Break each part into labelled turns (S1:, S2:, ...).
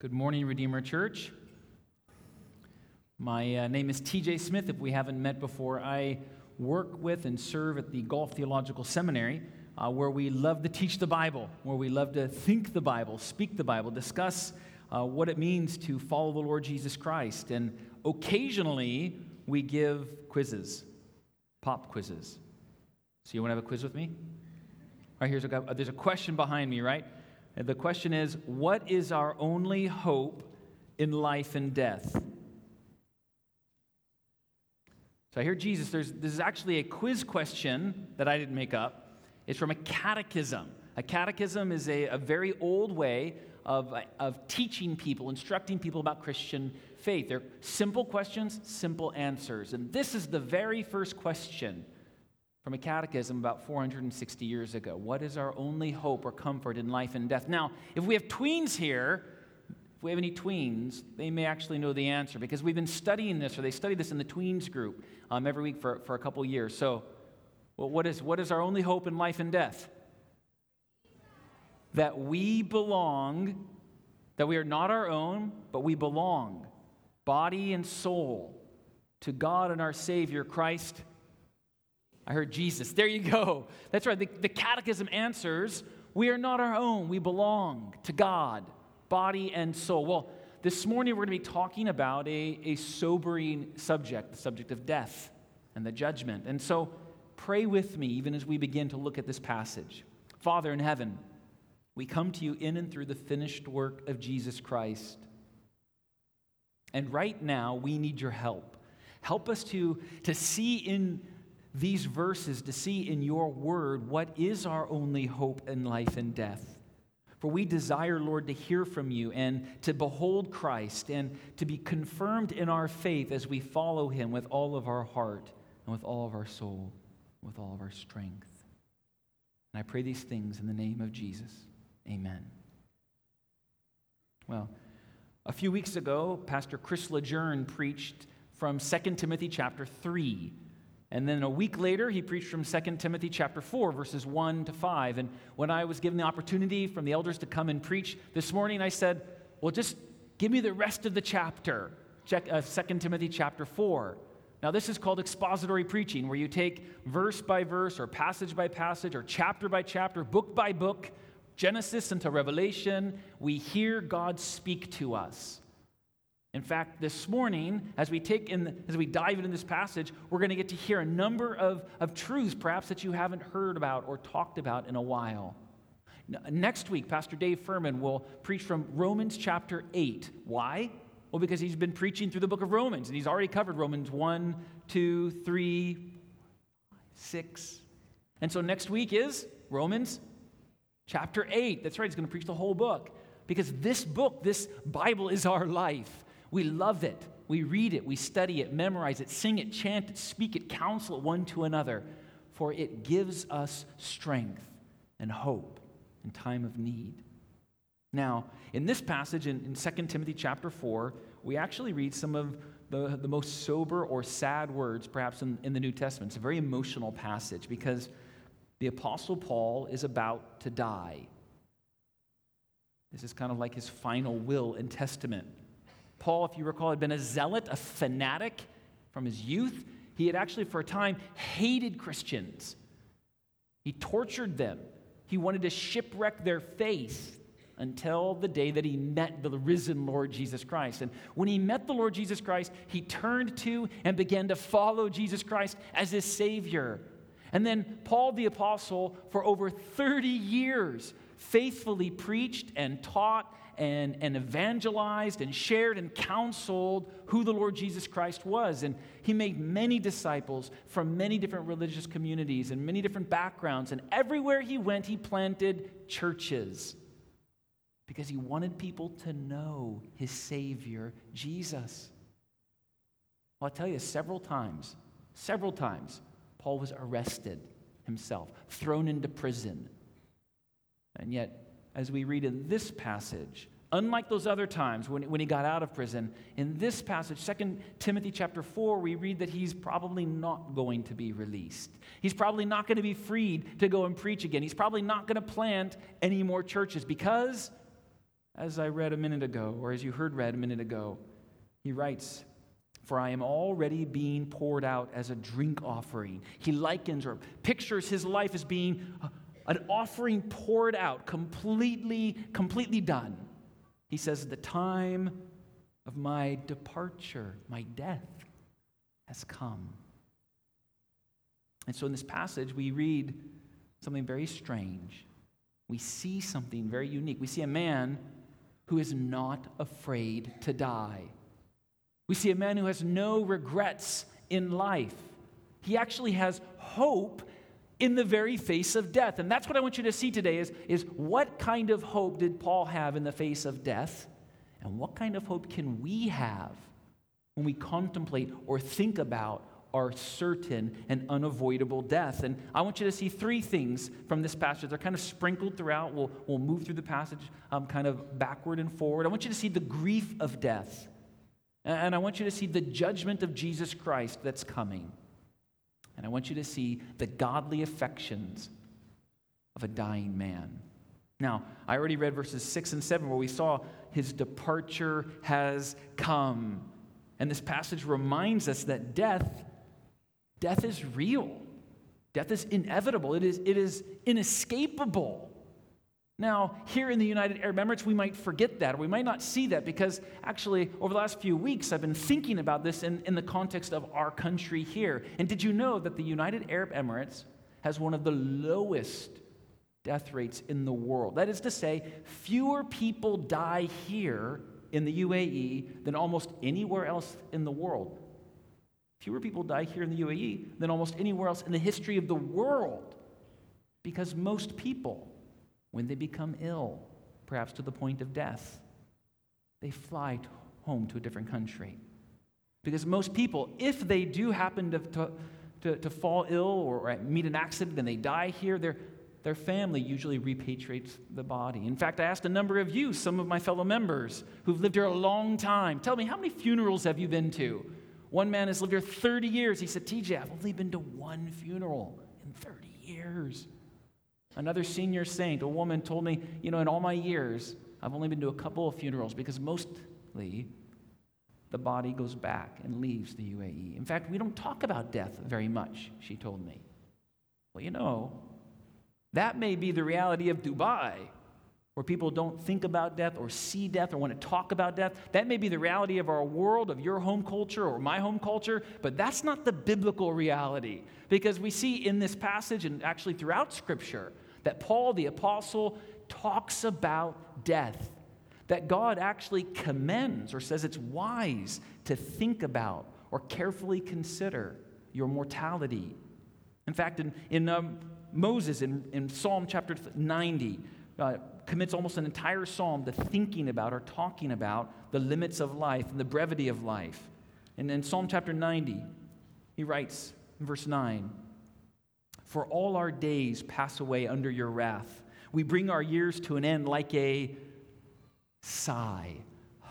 S1: Good morning, Redeemer Church. My uh, name is TJ Smith. If we haven't met before, I work with and serve at the Gulf Theological Seminary, uh, where we love to teach the Bible, where we love to think the Bible, speak the Bible, discuss uh, what it means to follow the Lord Jesus Christ. And occasionally, we give quizzes, pop quizzes. So, you want to have a quiz with me? All right, here's a, there's a question behind me, right? And the question is what is our only hope in life and death? So I hear Jesus, there's, this is actually a quiz question that I didn't make up. It's from a catechism. A catechism is a, a very old way of, of teaching people, instructing people about Christian faith. They're simple questions, simple answers. And this is the very first question from a catechism about 460 years ago. What is our only hope or comfort in life and death? Now, if we have tweens here, if we have any tweens, they may actually know the answer because we've been studying this, or they study this in the tweens group um, every week for, for a couple years. So, well, what, is, what is our only hope in life and death? That we belong, that we are not our own, but we belong, body and soul, to God and our Savior, Christ I heard Jesus. There you go. That's right. The, the catechism answers we are not our own, we belong to God, body and soul. Well, this morning we're going to be talking about a, a sobering subject, the subject of death and the judgment. And so pray with me even as we begin to look at this passage. Father in heaven, we come to you in and through the finished work of Jesus Christ. And right now, we need your help. Help us to, to see in these verses to see in your word what is our only hope in life and death. For we desire, Lord, to hear from you and to behold Christ and to be confirmed in our faith as we follow him with all of our heart and with all of our soul, with all of our strength. And I pray these things in the name of Jesus. Amen. Well, a few weeks ago, Pastor Chris Lejeune preached from 2 Timothy chapter 3 and then a week later, he preached from 2 Timothy chapter 4, verses 1 to 5. And when I was given the opportunity from the elders to come and preach this morning, I said, Well, just give me the rest of the chapter, Check, uh, 2 Timothy chapter 4. Now, this is called expository preaching, where you take verse by verse, or passage by passage, or chapter by chapter, book by book, Genesis until Revelation. We hear God speak to us. In fact, this morning, as we take in, as we dive into this passage, we're going to get to hear a number of, of truths, perhaps that you haven't heard about or talked about in a while. Next week, Pastor Dave Furman will preach from Romans chapter 8. Why? Well, because he's been preaching through the book of Romans, and he's already covered Romans 1, 2, 3, 6. And so next week is Romans chapter 8. That's right, he's going to preach the whole book. Because this book, this Bible, is our life. We love it. We read it, we study it, memorize it, sing it, chant it, speak it, counsel it one to another, for it gives us strength and hope in time of need. Now, in this passage in, in 2 Timothy chapter 4, we actually read some of the, the most sober or sad words, perhaps, in, in the New Testament. It's a very emotional passage because the Apostle Paul is about to die. This is kind of like his final will and testament. Paul, if you recall, had been a zealot, a fanatic from his youth. He had actually, for a time, hated Christians. He tortured them. He wanted to shipwreck their faith until the day that he met the risen Lord Jesus Christ. And when he met the Lord Jesus Christ, he turned to and began to follow Jesus Christ as his Savior. And then Paul the Apostle, for over 30 years, faithfully preached and taught and, and evangelized and shared and counseled who the Lord Jesus Christ was. And he made many disciples from many different religious communities and many different backgrounds. And everywhere he went, he planted churches because he wanted people to know his Savior, Jesus. Well, I'll tell you, several times, several times, Paul was arrested himself, thrown into prison. And yet, as we read in this passage, unlike those other times when, when he got out of prison, in this passage, 2 Timothy chapter 4, we read that he's probably not going to be released. He's probably not going to be freed to go and preach again. He's probably not going to plant any more churches because as I read a minute ago, or as you heard read a minute ago, he writes, For I am already being poured out as a drink offering. He likens or pictures his life as being an offering poured out, completely, completely done. He says, The time of my departure, my death, has come. And so in this passage, we read something very strange. We see something very unique. We see a man who is not afraid to die. We see a man who has no regrets in life. He actually has hope in the very face of death. And that's what I want you to see today is, is what kind of hope did Paul have in the face of death? And what kind of hope can we have when we contemplate or think about our certain and unavoidable death? And I want you to see three things from this passage. They're kind of sprinkled throughout. We'll, we'll move through the passage um, kind of backward and forward. I want you to see the grief of death. And I want you to see the judgment of Jesus Christ that's coming. And I want you to see the godly affections of a dying man. Now, I already read verses 6 and 7 where we saw his departure has come. And this passage reminds us that death death is real. Death is inevitable. It is, it is inescapable. Now, here in the United Arab Emirates, we might forget that, or we might not see that, because actually, over the last few weeks, I've been thinking about this in, in the context of our country here. And did you know that the United Arab Emirates has one of the lowest death rates in the world? That is to say, fewer people die here in the UAE than almost anywhere else in the world. Fewer people die here in the UAE than almost anywhere else in the history of the world, because most people when they become ill, perhaps to the point of death, they fly home to a different country. Because most people, if they do happen to, to, to, to fall ill or, or meet an accident and they die here, their, their family usually repatriates the body. In fact, I asked a number of you, some of my fellow members who've lived here a long time, tell me, how many funerals have you been to? One man has lived here 30 years. He said, TJ, I've only been to one funeral in 30 years. Another senior saint, a woman, told me, you know, in all my years, I've only been to a couple of funerals because mostly the body goes back and leaves the UAE. In fact, we don't talk about death very much, she told me. Well, you know, that may be the reality of Dubai, where people don't think about death or see death or want to talk about death. That may be the reality of our world, of your home culture or my home culture, but that's not the biblical reality. Because we see in this passage and actually throughout Scripture that Paul the Apostle talks about death, that God actually commends or says it's wise to think about or carefully consider your mortality. In fact, in, in um, Moses, in, in Psalm chapter 90, uh, commits almost an entire psalm to thinking about or talking about the limits of life and the brevity of life. And in Psalm chapter 90, he writes in verse 9 For all our days pass away under your wrath. We bring our years to an end like a sigh.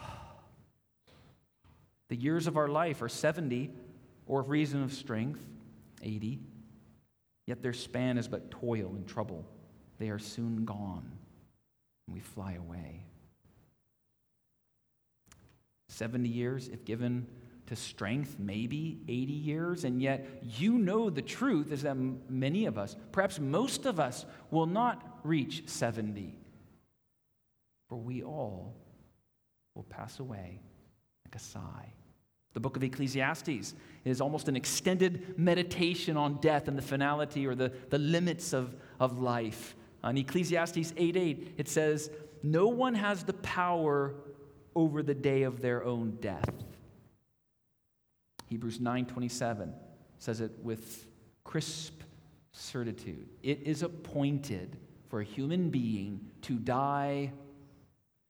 S1: The years of our life are 70, or of reason of strength, 80. Yet their span is but toil and trouble. They are soon gone and we fly away. 70 years, if given to strength, maybe 80 years, and yet you know the truth is that many of us, perhaps most of us, will not reach 70. For we all will pass away like a sigh. The book of Ecclesiastes is almost an extended meditation on death and the finality or the, the limits of, of life. On Ecclesiastes 8 8, it says, No one has the power over the day of their own death. Hebrews 9:27 says it with crisp certitude. It is appointed for a human being to die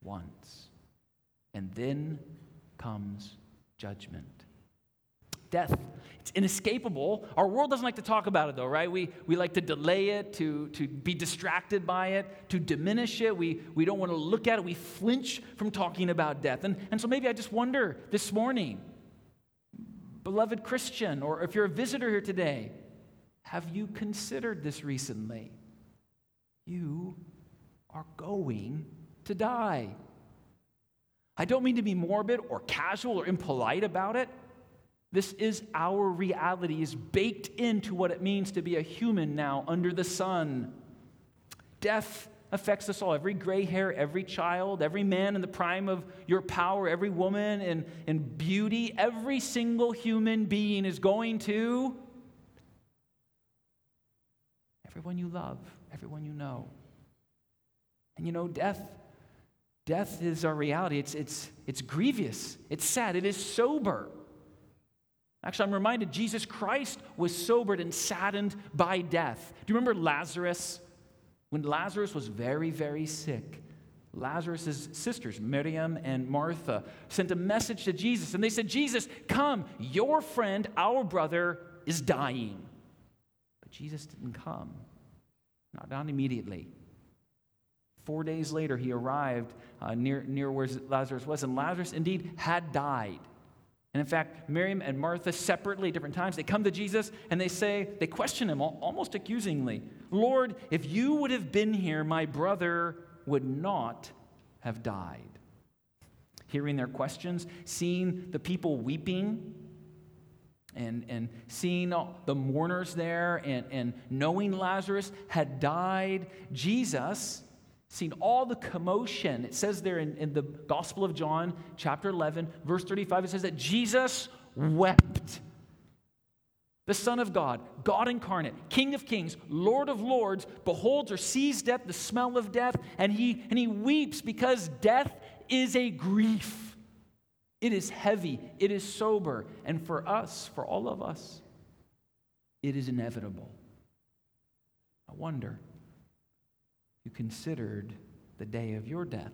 S1: once, and then comes judgment. Death it's inescapable. Our world doesn't like to talk about it, though, right? We, we like to delay it, to, to be distracted by it, to diminish it. We, we don't want to look at it. We flinch from talking about death. And, and so maybe I just wonder this morning, beloved Christian, or if you're a visitor here today, have you considered this recently? You are going to die. I don't mean to be morbid or casual or impolite about it. This is our reality, is baked into what it means to be a human now under the sun. Death affects us all. Every gray hair, every child, every man in the prime of your power, every woman in, in beauty, every single human being is going to. Everyone you love, everyone you know. And you know, death. Death is our reality. It's, it's, it's grievous. It's sad. It is sober. Actually, I'm reminded Jesus Christ was sobered and saddened by death. Do you remember Lazarus? When Lazarus was very, very sick, Lazarus' sisters, Miriam and Martha, sent a message to Jesus, and they said, Jesus, come, your friend, our brother, is dying. But Jesus didn't come, not, not immediately. Four days later, he arrived uh, near, near where Lazarus was, and Lazarus indeed had died. And in fact, Miriam and Martha, separately, different times, they come to Jesus and they say, they question him almost accusingly Lord, if you would have been here, my brother would not have died. Hearing their questions, seeing the people weeping, and, and seeing the mourners there, and, and knowing Lazarus had died, Jesus seen all the commotion. It says there in, in the Gospel of John, chapter 11, verse 35, it says that Jesus wept. The Son of God, God incarnate, King of kings, Lord of lords, beholds or sees death, the smell of death, and he, and he weeps because death is a grief. It is heavy, it is sober, and for us, for all of us, it is inevitable. I wonder you considered the day of your death.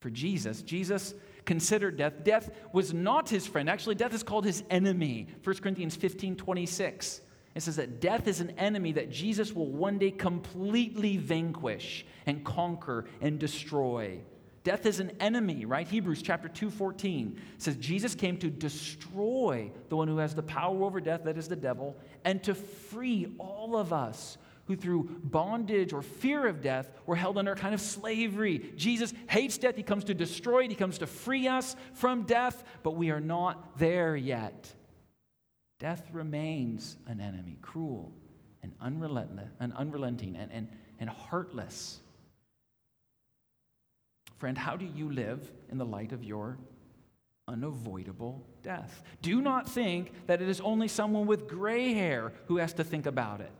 S1: For Jesus, Jesus considered death. Death was not his friend. Actually, death is called his enemy. 1 Corinthians 15 26. It says that death is an enemy that Jesus will one day completely vanquish and conquer and destroy. Death is an enemy, right? Hebrews chapter 2:14 says Jesus came to destroy the one who has the power over death, that is the devil, and to free all of us who through bondage or fear of death were held under a kind of slavery. Jesus hates death. He comes to destroy it. He comes to free us from death, but we are not there yet. Death remains an enemy, cruel and unrelenting and, unrelenting and, and, and heartless. Friend, how do you live in the light of your unavoidable death? Do not think that it is only someone with gray hair who has to think about it.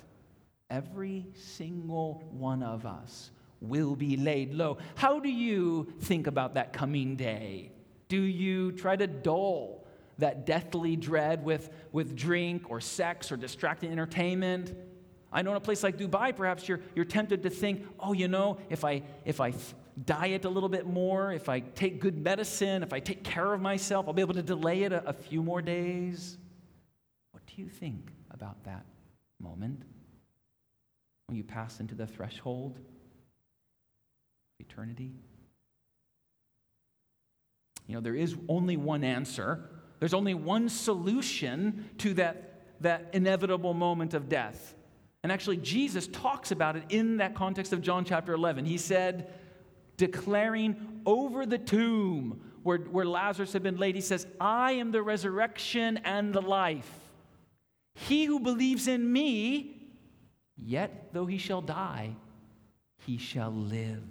S1: Every single one of us will be laid low. How do you think about that coming day? Do you try to dull that deathly dread with, with drink or sex or distracting entertainment? I know in a place like Dubai, perhaps you're, you're tempted to think, oh, you know, if I, if I diet a little bit more, if I take good medicine, if I take care of myself, I'll be able to delay it a, a few more days. What do you think about that moment you pass into the threshold of eternity? You know, there is only one answer. There's only one solution to that, that inevitable moment of death. And actually, Jesus talks about it in that context of John chapter 11. He said, declaring over the tomb where, where Lazarus had been laid, he says, I am the resurrection and the life. He who believes in me, yet though he shall die, he shall live.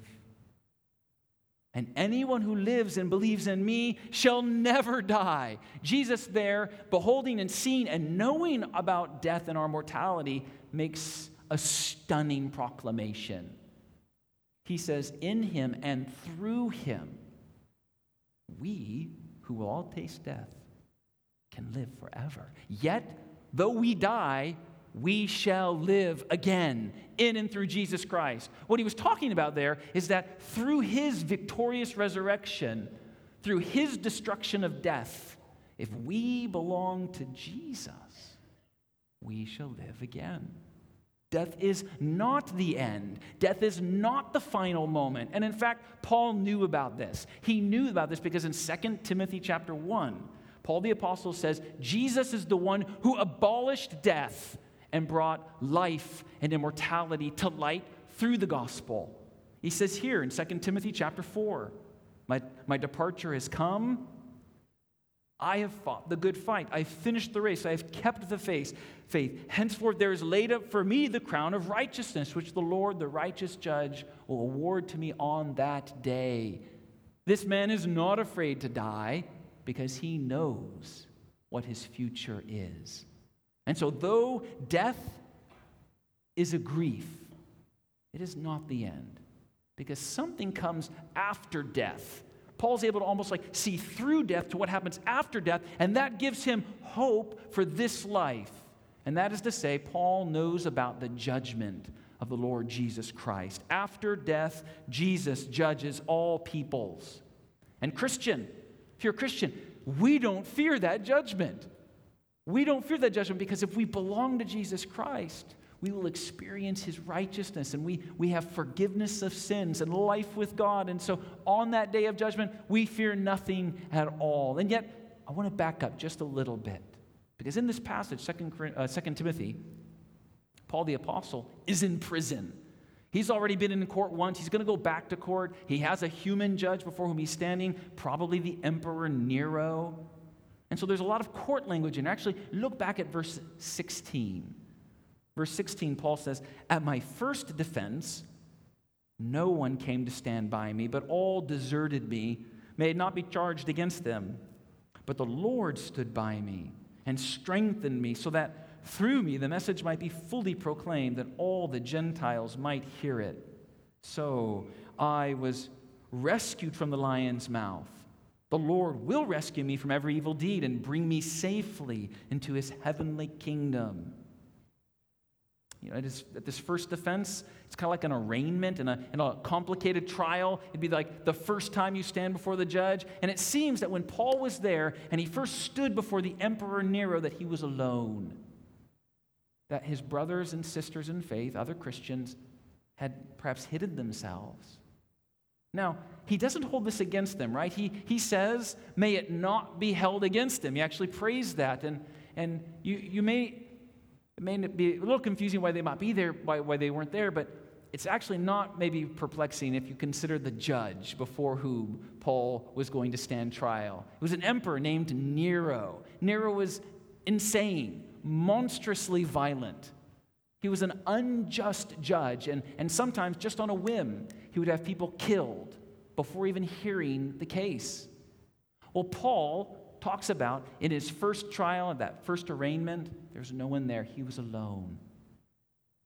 S1: And anyone who lives and believes in me shall never die. Jesus, there, beholding and seeing and knowing about death and our mortality, makes a stunning proclamation. He says, In him and through him, we who will all taste death can live forever. Yet, though we die, we shall live again in and through Jesus Christ. What he was talking about there is that through his victorious resurrection, through his destruction of death, if we belong to Jesus, we shall live again. Death is not the end. Death is not the final moment. And in fact, Paul knew about this. He knew about this because in 2 Timothy chapter 1, Paul the apostle says, Jesus is the one who abolished death and brought life and immortality to light through the gospel. He says here in 2 Timothy chapter 4, my, my departure has come. I have fought the good fight. I have finished the race. I have kept the faith. Faith. Henceforth, there is laid up for me the crown of righteousness, which the Lord, the righteous judge, will award to me on that day. This man is not afraid to die because he knows what his future is. And so, though death is a grief, it is not the end because something comes after death. Paul's able to almost like see through death to what happens after death, and that gives him hope for this life. And that is to say, Paul knows about the judgment of the Lord Jesus Christ. After death, Jesus judges all peoples. And Christian, if you're a Christian, we don't fear that judgment. We don't fear that judgment because if we belong to Jesus Christ, we will experience his righteousness and we, we have forgiveness of sins and life with God. And so on that day of judgment, we fear nothing at all. And yet, I want to back up just a little bit because in this passage, 2, uh, 2 Timothy, Paul the Apostle is in prison. He's already been in court once. He's going to go back to court. He has a human judge before whom he's standing, probably the Emperor Nero. And so there's a lot of court language. And actually, look back at verse 16. Verse 16, Paul says, At my first defense, no one came to stand by me, but all deserted me. May it not be charged against them. But the Lord stood by me and strengthened me so that through me the message might be fully proclaimed, that all the Gentiles might hear it. So I was rescued from the lion's mouth. The Lord will rescue me from every evil deed and bring me safely into his heavenly kingdom. You know, at this first defense, it's kind of like an arraignment and a, and a complicated trial. It'd be like the first time you stand before the judge. And it seems that when Paul was there and he first stood before the Emperor Nero, that he was alone. That his brothers and sisters in faith, other Christians, had perhaps hidden themselves. Now, he doesn't hold this against them, right? He, he says, may it not be held against him. He actually prays that. And, and you, you may it may be a little confusing why they might be there, why, why they weren't there, but it's actually not maybe perplexing if you consider the judge before whom Paul was going to stand trial. It was an emperor named Nero. Nero was insane, monstrously violent. He was an unjust judge, and, and sometimes, just on a whim, he would have people killed before even hearing the case. Well, Paul talks about in his first trial, that first arraignment, there's no one there. He was alone.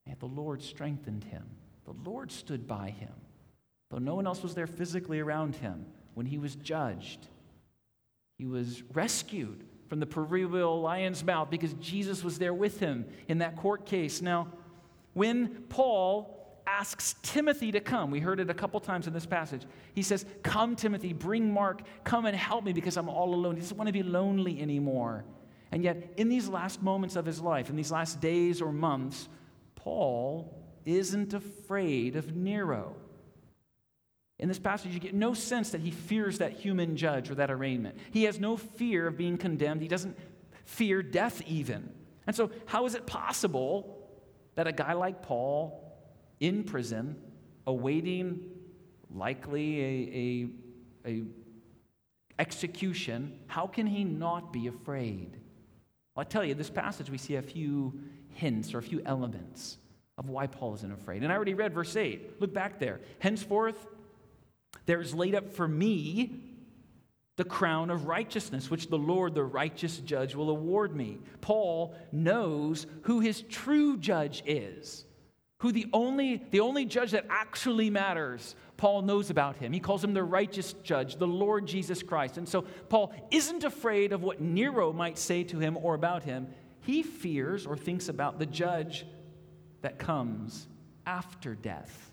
S1: And the Lord strengthened him. The Lord stood by him. Though no one else was there physically around him when he was judged, he was rescued from the proverbial lion's mouth because Jesus was there with him in that court case. Now, when Paul asks Timothy to come. We heard it a couple times in this passage. He says, Come, Timothy, bring Mark, come and help me because I'm all alone. He doesn't want to be lonely anymore. And yet, in these last moments of his life, in these last days or months, Paul isn't afraid of Nero. In this passage, you get no sense that he fears that human judge or that arraignment. He has no fear of being condemned. He doesn't fear death, even. And so, how is it possible that a guy like Paul in prison, awaiting likely a, a, a execution, how can he not be afraid? Well, I tell you, this passage we see a few hints or a few elements of why Paul isn't afraid. And I already read verse 8. Look back there. Henceforth, there is laid up for me the crown of righteousness, which the Lord, the righteous judge, will award me. Paul knows who his true judge is who the only, the only judge that actually matters, Paul knows about him. He calls him the righteous judge, the Lord Jesus Christ. And so Paul isn't afraid of what Nero might say to him or about him. He fears or thinks about the judge that comes after death.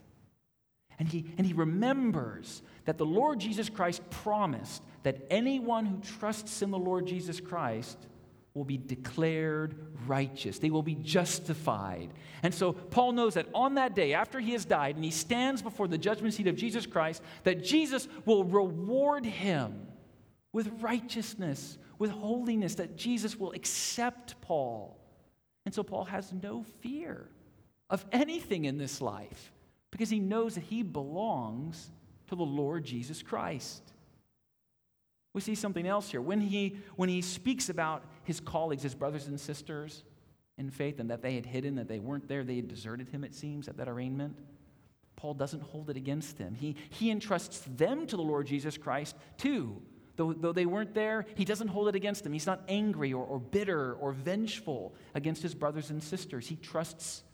S1: And he, and he remembers that the Lord Jesus Christ promised that anyone who trusts in the Lord Jesus Christ will be declared righteous. They will be justified. And so Paul knows that on that day, after he has died and he stands before the judgment seat of Jesus Christ, that Jesus will reward him with righteousness, with holiness, that Jesus will accept Paul. And so Paul has no fear of anything in this life because he knows that he belongs to the Lord Jesus Christ. We see something else here. When he, when he speaks about his colleagues, his brothers and sisters in faith, and that they had hidden, that they weren't there, they had deserted him, it seems, at that arraignment, Paul doesn't hold it against them. He, he entrusts them to the Lord Jesus Christ too. Though, though they weren't there, he doesn't hold it against them. He's not angry or, or bitter or vengeful against his brothers and sisters. He trusts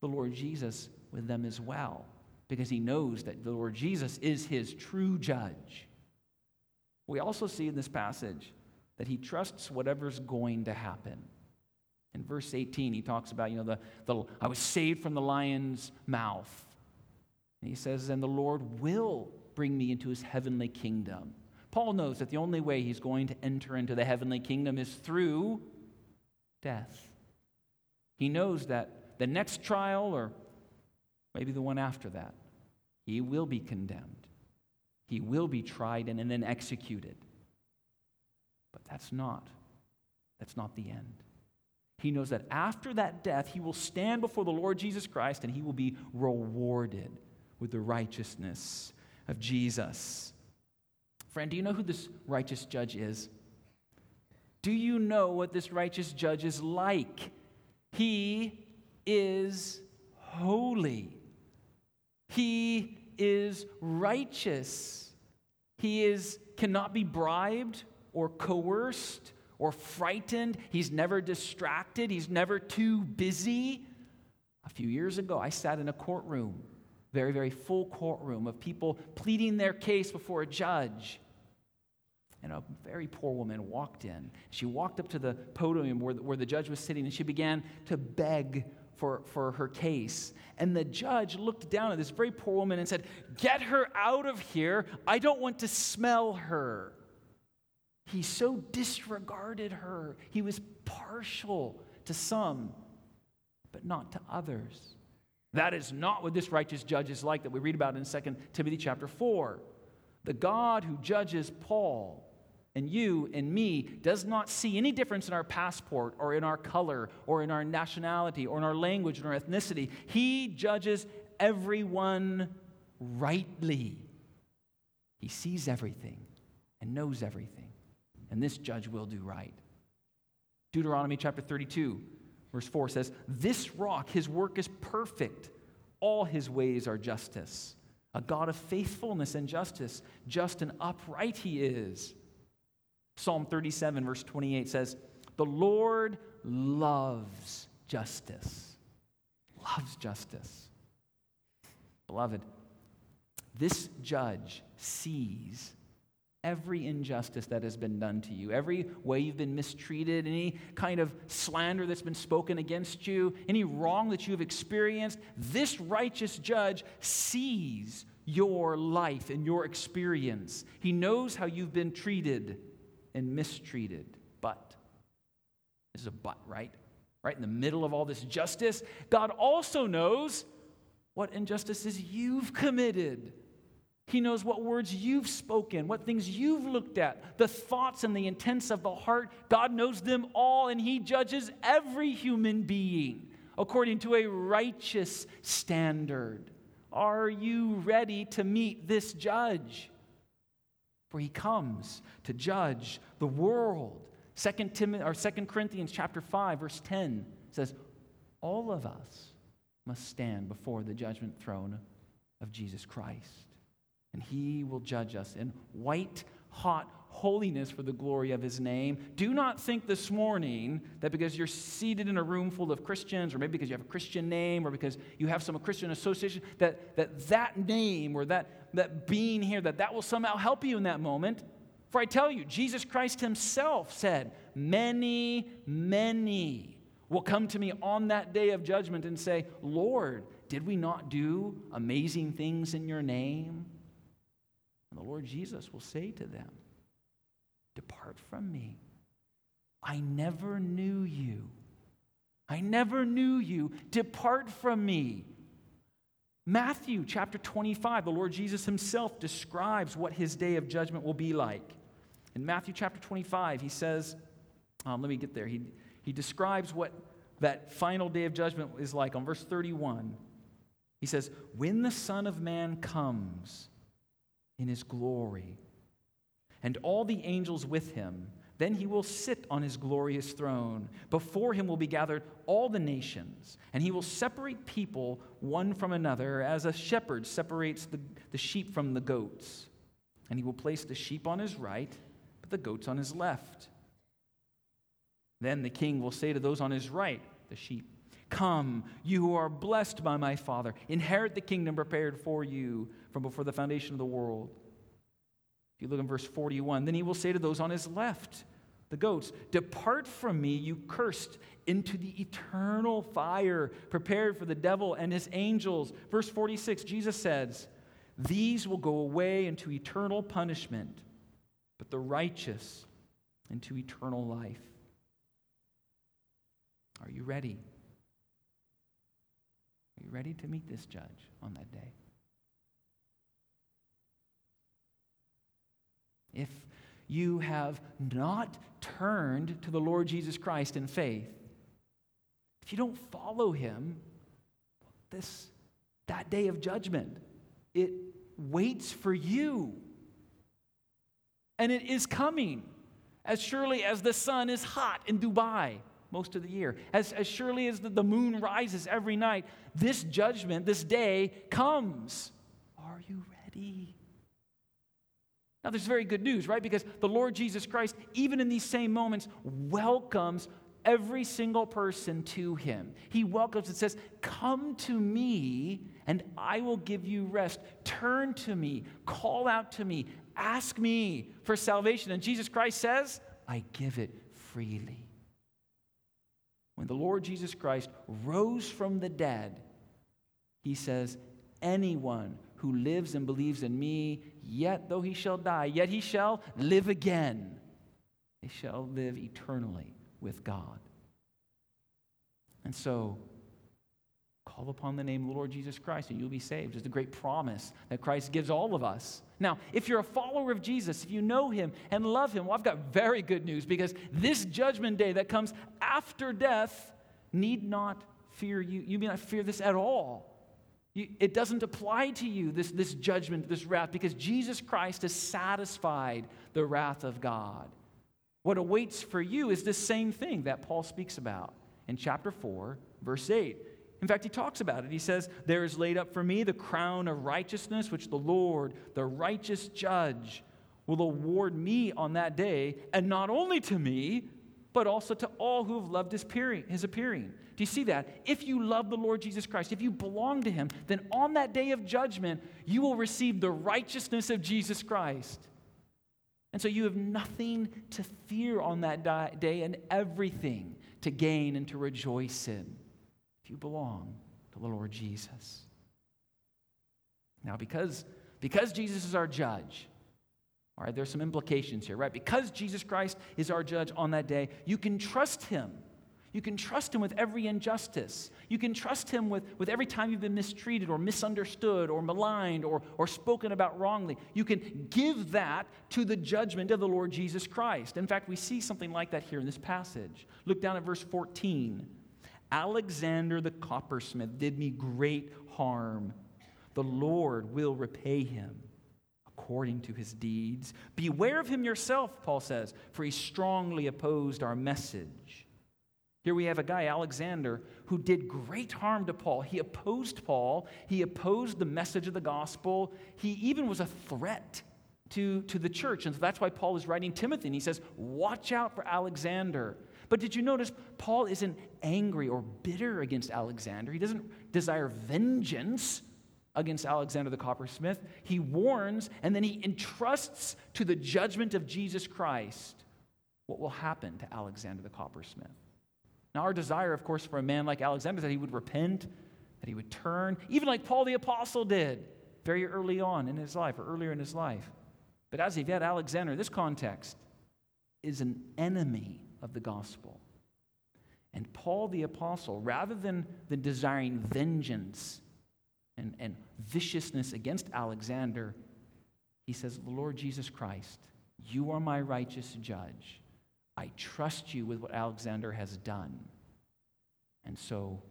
S1: the Lord Jesus with them as well because he knows that the Lord Jesus is his true judge. We also see in this passage that he trusts whatever's going to happen. In verse 18, he talks about, you know, the, the I was saved from the lion's mouth. And he says, and the Lord will bring me into his heavenly kingdom. Paul knows that the only way he's going to enter into the heavenly kingdom is through death. He knows that the next trial, or maybe the one after that, he will be condemned. He will be tried and, and then executed. But that's not, that's not the end. He knows that after that death, he will stand before the Lord Jesus Christ and he will be rewarded with the righteousness of Jesus. Friend, do you know who this righteous judge is? Do you know what this righteous judge is like? He is holy. He is righteous. He is cannot be bribed or coerced or frightened. He's never distracted. He's never too busy. A few years ago, I sat in a courtroom, very, very full courtroom of people pleading their case before a judge and a very poor woman walked in. She walked up to the podium where the, where the judge was sitting and she began to beg for, for her case. And the judge looked down at this very poor woman and said, Get her out of here. I don't want to smell her. He so disregarded her. He was partial to some, but not to others. That is not what this righteous judge is like that we read about in 2 Timothy chapter 4. The God who judges Paul and you and me does not see any difference in our passport or in our color or in our nationality or in our language or our ethnicity. He judges everyone rightly. He sees everything and knows everything. And this judge will do right. Deuteronomy chapter 32, verse 4 says, This rock, his work is perfect. All his ways are justice. A God of faithfulness and justice. Just and upright he is. Psalm 37, verse 28 says, The Lord loves justice. Loves justice. Beloved, this judge sees every injustice that has been done to you, every way you've been mistreated, any kind of slander that's been spoken against you, any wrong that you've experienced. This righteous judge sees your life and your experience. He knows how you've been treated and mistreated. But, this is a but, right? Right in the middle of all this justice, God also knows what injustices you've committed. He knows what words you've spoken, what things you've looked at, the thoughts and the intents of the heart. God knows them all, and He judges every human being according to a righteous standard. Are you ready to meet this judge? For he comes to judge the world. 2 Timothy or 2 Corinthians chapter 5 verse 10 says all of us must stand before the judgment throne of Jesus Christ and he will judge us in white hot holiness for the glory of his name. Do not think this morning that because you're seated in a room full of Christians, or maybe because you have a Christian name, or because you have some Christian association, that that, that name or that, that being here, that that will somehow help you in that moment. For I tell you, Jesus Christ himself said, Many, many will come to me on that day of judgment and say, Lord, did we not do amazing things in your name? And the Lord Jesus will say to them, Depart from me. I never knew you. I never knew you. Depart from me. Matthew chapter 25, the Lord Jesus himself describes what his day of judgment will be like. In Matthew chapter 25, he says, um, let me get there. He, he describes what that final day of judgment is like on verse 31. He says, When the Son of Man comes in his glory, and all the angels with him, then he will sit on his glorious throne. Before him will be gathered all the nations, and he will separate people one from another, as a shepherd separates the, the sheep from the goats. And he will place the sheep on his right, but the goats on his left. Then the king will say to those on his right, the sheep, Come, you who are blessed by my Father, inherit the kingdom prepared for you from before the foundation of the world. If you look in verse 41, then he will say to those on his left, the goats, Depart from me, you cursed, into the eternal fire prepared for the devil and his angels. Verse 46, Jesus says, These will go away into eternal punishment, but the righteous into eternal life. Are you ready? Are you ready to meet this judge on that day? If you have not turned to the Lord Jesus Christ in faith, if you don't follow him, this that day of judgment, it waits for you. And it is coming as surely as the sun is hot in Dubai most of the year. As, as surely as the, the moon rises every night, this judgment, this day comes. Are you ready? Now, there's very good news, right? Because the Lord Jesus Christ, even in these same moments, welcomes every single person to him. He welcomes and says, Come to me, and I will give you rest. Turn to me, call out to me, ask me for salvation. And Jesus Christ says, I give it freely. When the Lord Jesus Christ rose from the dead, he says, Anyone who lives and believes in me, yet though he shall die, yet he shall live again. They shall live eternally with God. And so, call upon the name of the Lord Jesus Christ and you'll be saved. It's a great promise that Christ gives all of us. Now, if you're a follower of Jesus, if you know him and love him, well, I've got very good news because this judgment day that comes after death need not fear you. You may not fear this at all it doesn't apply to you, this, this judgment, this wrath, because Jesus Christ has satisfied the wrath of God. What awaits for you is this same thing that Paul speaks about in chapter 4, verse 8. In fact, he talks about it. He says, There is laid up for me the crown of righteousness, which the Lord, the righteous judge, will award me on that day, and not only to me, but also to all who have loved his appearing. His appearing. Do you see that? If you love the Lord Jesus Christ, if you belong to him, then on that day of judgment, you will receive the righteousness of Jesus Christ. And so you have nothing to fear on that day and everything to gain and to rejoice in if you belong to the Lord Jesus. Now, because, because Jesus is our judge, all right, there's some implications here, right? Because Jesus Christ is our judge on that day, you can trust him. You can trust him with every injustice. You can trust him with, with every time you've been mistreated or misunderstood or maligned or, or spoken about wrongly. You can give that to the judgment of the Lord Jesus Christ. In fact, we see something like that here in this passage. Look down at verse 14. Alexander the coppersmith did me great harm. The Lord will repay him according to his deeds. Beware of him yourself, Paul says, for he strongly opposed our message. Here we have a guy, Alexander, who did great harm to Paul. He opposed Paul, he opposed the message of the gospel, he even was a threat to, to the church. And so that's why Paul is writing Timothy, and he says, Watch out for Alexander. But did you notice Paul isn't angry or bitter against Alexander? He doesn't desire vengeance against Alexander the coppersmith. He warns and then he entrusts to the judgment of Jesus Christ what will happen to Alexander the coppersmith. Now, our desire, of course, for a man like Alexander is that he would repent, that he would turn, even like Paul the Apostle did very early on in his life or earlier in his life. But as of yet, Alexander, this context, is an enemy of the gospel. And Paul the Apostle, rather than, than desiring vengeance and, and viciousness against Alexander, he says, The Lord Jesus Christ, you are my righteous judge. I trust you with what Alexander has done. And so,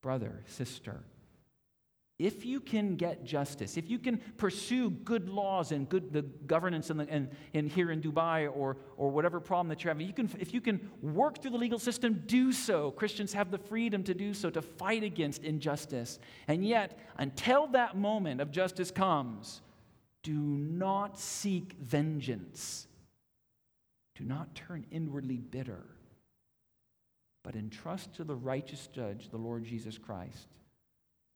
S1: brother, sister, if you can get justice, if you can pursue good laws and good the governance in, the, in, in here in Dubai or, or whatever problem that you're having, you can, if you can work through the legal system, do so. Christians have the freedom to do so, to fight against injustice. And yet, until that moment of justice comes, do not seek vengeance. Do not turn inwardly bitter, but entrust to the righteous judge, the Lord Jesus Christ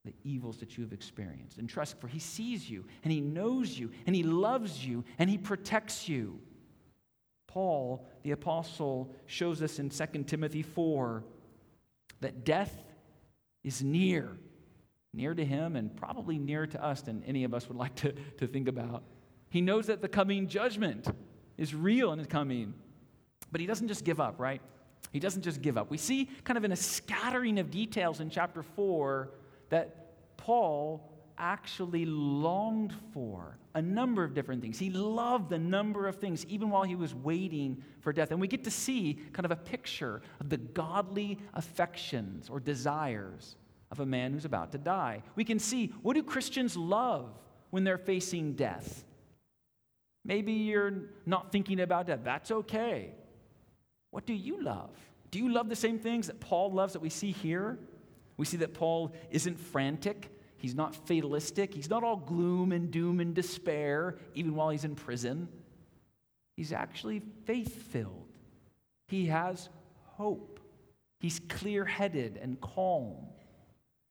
S1: the evils that you have experienced. And trust, for He sees you, and He knows you, and He loves you, and He protects you. Paul, the apostle, shows us in 2 Timothy 4 that death is near, near to him, and probably nearer to us than any of us would like to, to think about. He knows that the coming judgment is real and is coming. But he doesn't just give up, right? He doesn't just give up. We see kind of in a scattering of details in chapter 4 that Paul actually longed for a number of different things. He loved a number of things even while he was waiting for death. And we get to see kind of a picture of the godly affections or desires of a man who's about to die. We can see what do Christians love when they're facing death? Maybe you're not thinking about death. That's okay. What do you love? Do you love the same things that Paul loves that we see here? We see that Paul isn't frantic. He's not fatalistic. He's not all gloom and doom and despair, even while he's in prison. He's actually faith filled. He has hope. He's clear headed and calm.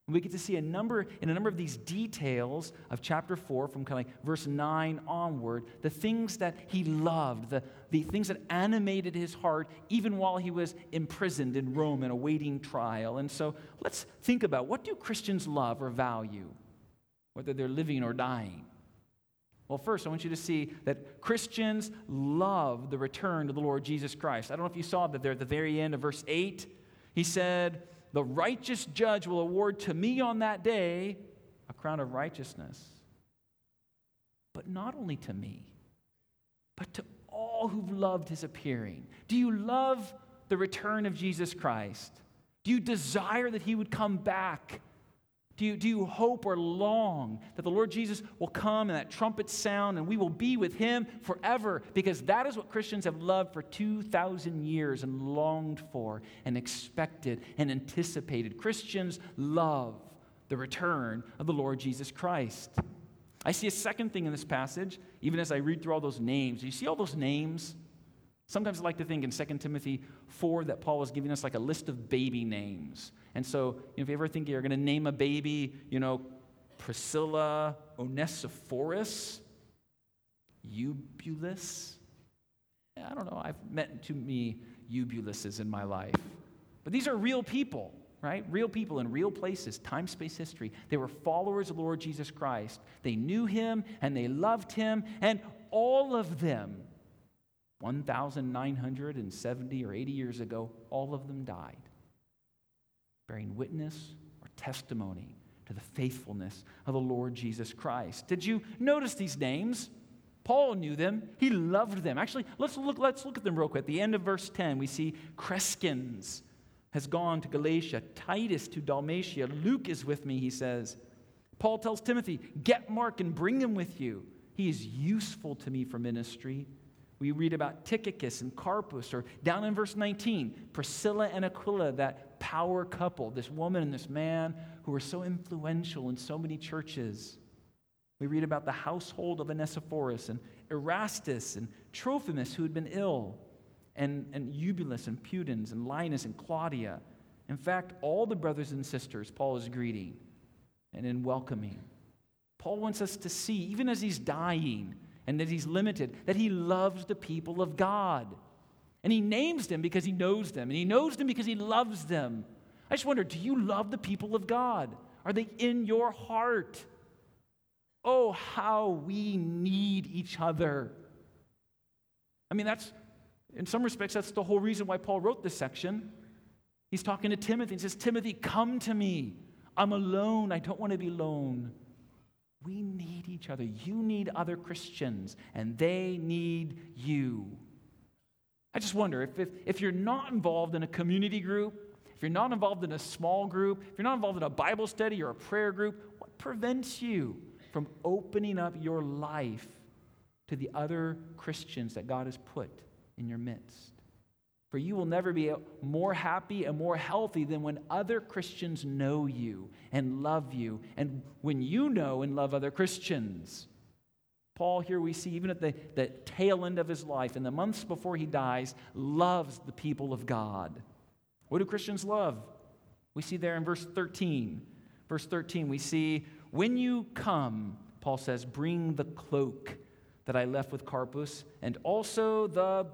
S1: We get to see a number in a number of these details of chapter 4 from kind of like verse 9 onward, the things that he loved, the, the things that animated his heart even while he was imprisoned in Rome and awaiting trial. And so let's think about what do Christians love or value, whether they're living or dying? Well, first, I want you to see that Christians love the return of the Lord Jesus Christ. I don't know if you saw that there at the very end of verse 8. He said, the righteous judge will award to me on that day a crown of righteousness. But not only to me, but to all who've loved his appearing. Do you love the return of Jesus Christ? Do you desire that he would come back do you, do you hope or long that the Lord Jesus will come and that trumpet sound and we will be with him forever? Because that is what Christians have loved for 2,000 years and longed for and expected and anticipated. Christians love the return of the Lord Jesus Christ. I see a second thing in this passage, even as I read through all those names. You see all those names? Sometimes I like to think in 2 Timothy 4 that Paul is giving us like a list of baby names. And so, you know, if you ever think you're going to name a baby, you know, Priscilla Onesiphorus, Eubulus. I don't know, I've met too many Eubuluses in my life. But these are real people, right? Real people in real places, time, space, history. They were followers of Lord Jesus Christ. They knew him and they loved him, and all of them, 1,970 or 80 years ago, all of them died bearing witness or testimony to the faithfulness of the Lord Jesus Christ. Did you notice these names? Paul knew them. He loved them. Actually, let's look, let's look at them real quick. At the end of verse 10, we see Crescens has gone to Galatia, Titus to Dalmatia. Luke is with me, he says. Paul tells Timothy, Get Mark and bring him with you. He is useful to me for ministry. We read about Tychicus and Carpus, or down in verse 19, Priscilla and Aquila, that power couple, this woman and this man who were so influential in so many churches. We read about the household of Onesiphorus and Erastus and Trophimus, who had been ill, and, and Eubulus and Pudens and Linus and Claudia. In fact, all the brothers and sisters Paul is greeting and in welcoming. Paul wants us to see, even as he's dying, and that he's limited, that he loves the people of God. And he names them because he knows them, and he knows them because he loves them. I just wonder do you love the people of God? Are they in your heart? Oh, how we need each other. I mean, that's, in some respects, that's the whole reason why Paul wrote this section. He's talking to Timothy and says, Timothy, come to me. I'm alone. I don't want to be alone. We need each other. You need other Christians, and they need you. I just wonder if, if, if you're not involved in a community group, if you're not involved in a small group, if you're not involved in a Bible study or a prayer group, what prevents you from opening up your life to the other Christians that God has put in your midst. For you will never be more happy and more healthy than when other Christians know you and love you, and when you know and love other Christians. Paul, here we see, even at the, the tail end of his life, in the months before he dies, loves the people of God. What do Christians love? We see there in verse 13. Verse 13, we see, When you come, Paul says, bring the cloak that I left with Carpus, and also the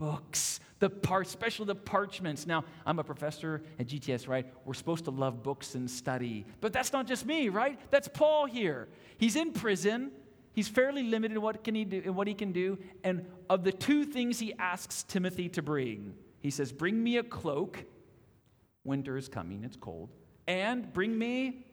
S1: books, the part, especially the parchments. Now, I'm a professor at GTS, right? We're supposed to love books and study, but that's not just me, right? That's Paul here. He's in prison. He's fairly limited in what can he do in what he can do. And of the two things he asks Timothy to bring, he says, "Bring me a cloak. Winter is coming; it's cold, and bring me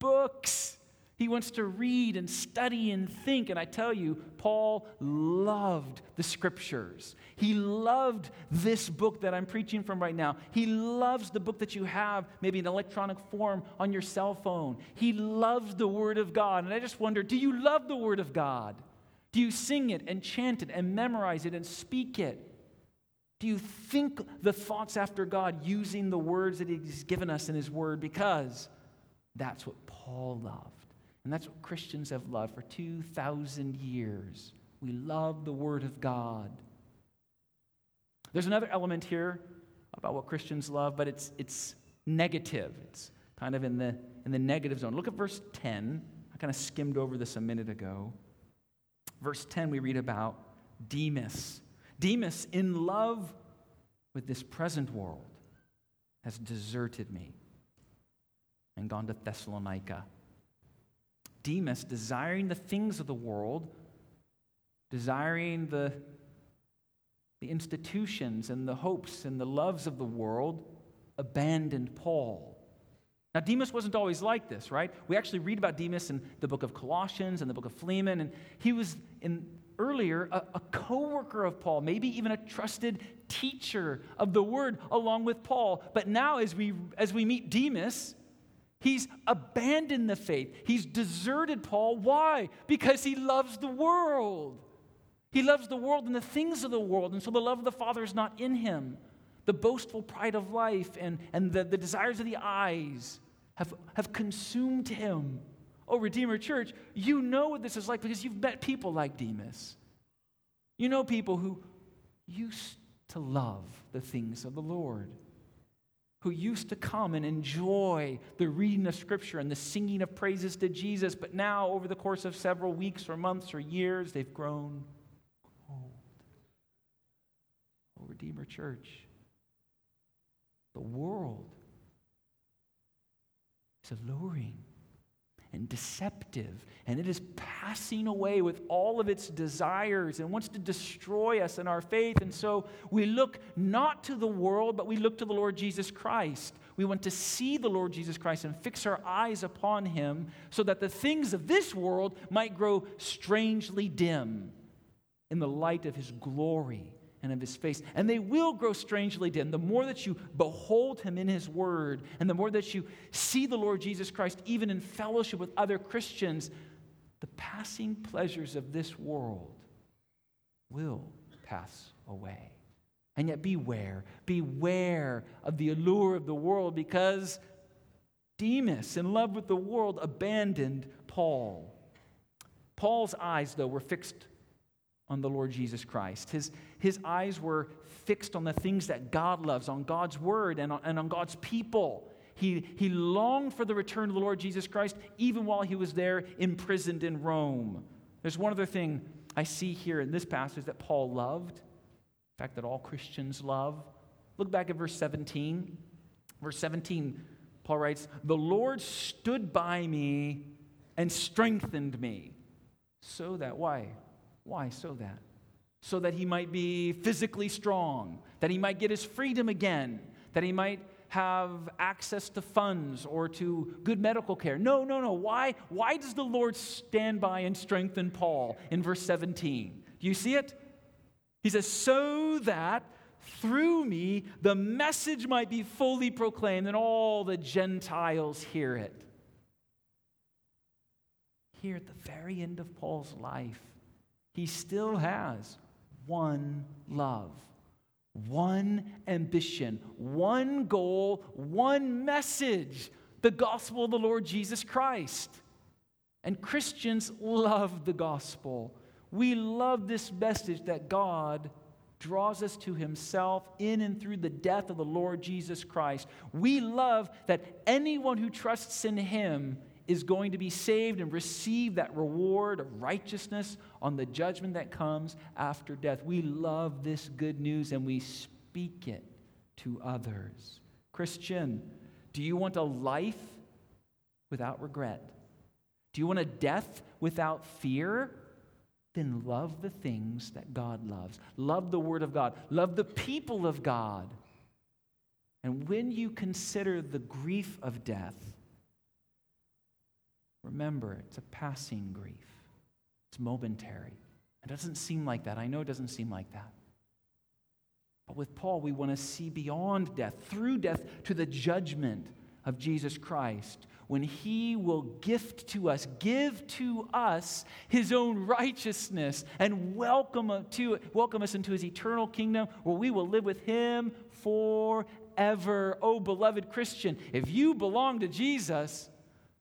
S1: books." He wants to read and study and think. And I tell you, Paul loved the scriptures. He loved this book that I'm preaching from right now. He loves the book that you have, maybe in electronic form on your cell phone. He loves the Word of God. And I just wonder do you love the Word of God? Do you sing it and chant it and memorize it and speak it? Do you think the thoughts after God using the words that He's given us in His Word? Because that's what Paul loved. And that's what Christians have loved for 2,000 years. We love the Word of God. There's another element here about what Christians love, but it's, it's negative. It's kind of in the, in the negative zone. Look at verse 10. I kind of skimmed over this a minute ago. Verse 10, we read about Demas. Demas, in love with this present world, has deserted me and gone to Thessalonica. Demas, desiring the things of the world, desiring the, the institutions and the hopes and the loves of the world, abandoned Paul. Now, Demas wasn't always like this, right? We actually read about Demas in the book of Colossians and the book of Philemon, and he was in earlier a, a co-worker of Paul, maybe even a trusted teacher of the word along with Paul. But now, as we as we meet Demas, He's abandoned the faith. He's deserted Paul. Why? Because he loves the world. He loves the world and the things of the world, and so the love of the Father is not in him. The boastful pride of life and, and the, the desires of the eyes have, have consumed him. Oh, Redeemer Church, you know what this is like because you've met people like Demas. You know people who used to love the things of the Lord who used to come and enjoy the reading of Scripture and the singing of praises to Jesus, but now, over the course of several weeks or months or years, they've grown old. Oh, Redeemer Church, the world is alluring and deceptive, and it is passing away with all of its desires and wants to destroy us and our faith. And so we look not to the world, but we look to the Lord Jesus Christ. We want to see the Lord Jesus Christ and fix our eyes upon him so that the things of this world might grow strangely dim in the light of his glory and of his face. And they will grow strangely dim. The more that you behold him in his word, and the more that you see the Lord Jesus Christ, even in fellowship with other Christians, the passing pleasures of this world will pass away. And yet, beware, beware of the allure of the world because Demas, in love with the world, abandoned Paul. Paul's eyes, though, were fixed on the Lord Jesus Christ. His, his eyes were fixed on the things that God loves, on God's word, and on, and on God's people. He, he longed for the return of the Lord Jesus Christ even while he was there imprisoned in Rome. There's one other thing I see here in this passage that Paul loved, in fact, that all Christians love. Look back at verse 17. Verse 17, Paul writes, The Lord stood by me and strengthened me. So that, why? Why so that? So that he might be physically strong, that he might get his freedom again, that he might have access to funds or to good medical care. No, no, no. Why, why does the Lord stand by and strengthen Paul in verse 17? Do you see it? He says, So that through me the message might be fully proclaimed and all the Gentiles hear it. here at the very end of Paul's life, he still has one love, one ambition, one goal, one message the gospel of the Lord Jesus Christ. And Christians love the gospel. We love this message that God draws us to himself in and through the death of the Lord Jesus Christ. We love that anyone who trusts in him is going to be saved and receive that reward of righteousness on the judgment that comes after death. We love this good news and we speak it to others. Christian, do you want a life without regret? Do you want a death without fear? Then love the things that God loves. Love the Word of God. Love the people of God. And when you consider the grief of death, Remember, it's a passing grief, it's momentary. It doesn't seem like that. I know it doesn't seem like that. But with Paul, we want to see beyond death, through death, to the judgment of Jesus Christ, when he will gift to us, give to us his own righteousness, and welcome, uh, to, welcome us into his eternal kingdom where we will live with him forever. Oh, beloved Christian, if you belong to Jesus,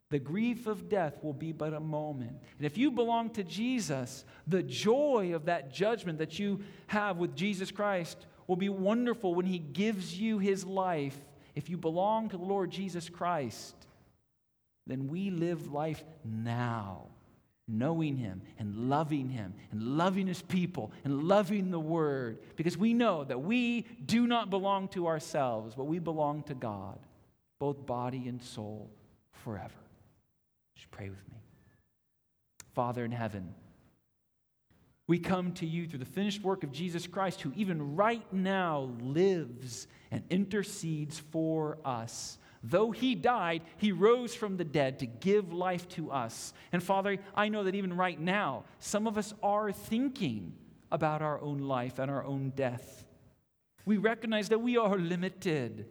S1: the grief of death will be but a moment. And if you belong to Jesus, the joy of that judgment that you have with Jesus Christ will be wonderful when He gives you His life. If you belong to the Lord Jesus Christ, then we live life now, knowing Him and loving Him and loving His people and loving the Word, because we know that we do not belong to ourselves, but we belong to God, both body and soul, forever. Just pray with me. Father in heaven, we come to you through the finished work of Jesus Christ, who even right now lives and intercedes for us. Though he died, he rose from the dead to give life to us. And Father, I know that even right now, some of us are thinking about our own life and our own death. We recognize that we are limited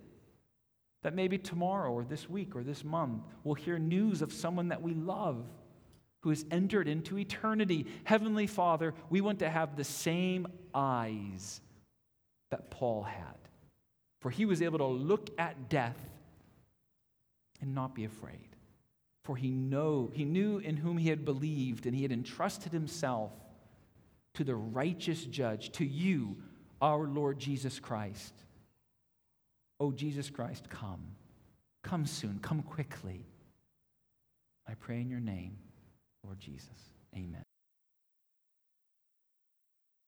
S1: that maybe tomorrow or this week or this month we'll hear news of someone that we love who has entered into eternity. Heavenly Father, we want to have the same eyes that Paul had. For he was able to look at death and not be afraid. For he, know, he knew in whom he had believed, and he had entrusted himself to the righteous judge, to you, our Lord Jesus Christ. Oh, Jesus Christ, come. Come soon. Come quickly. I pray in your name, Lord Jesus. Amen.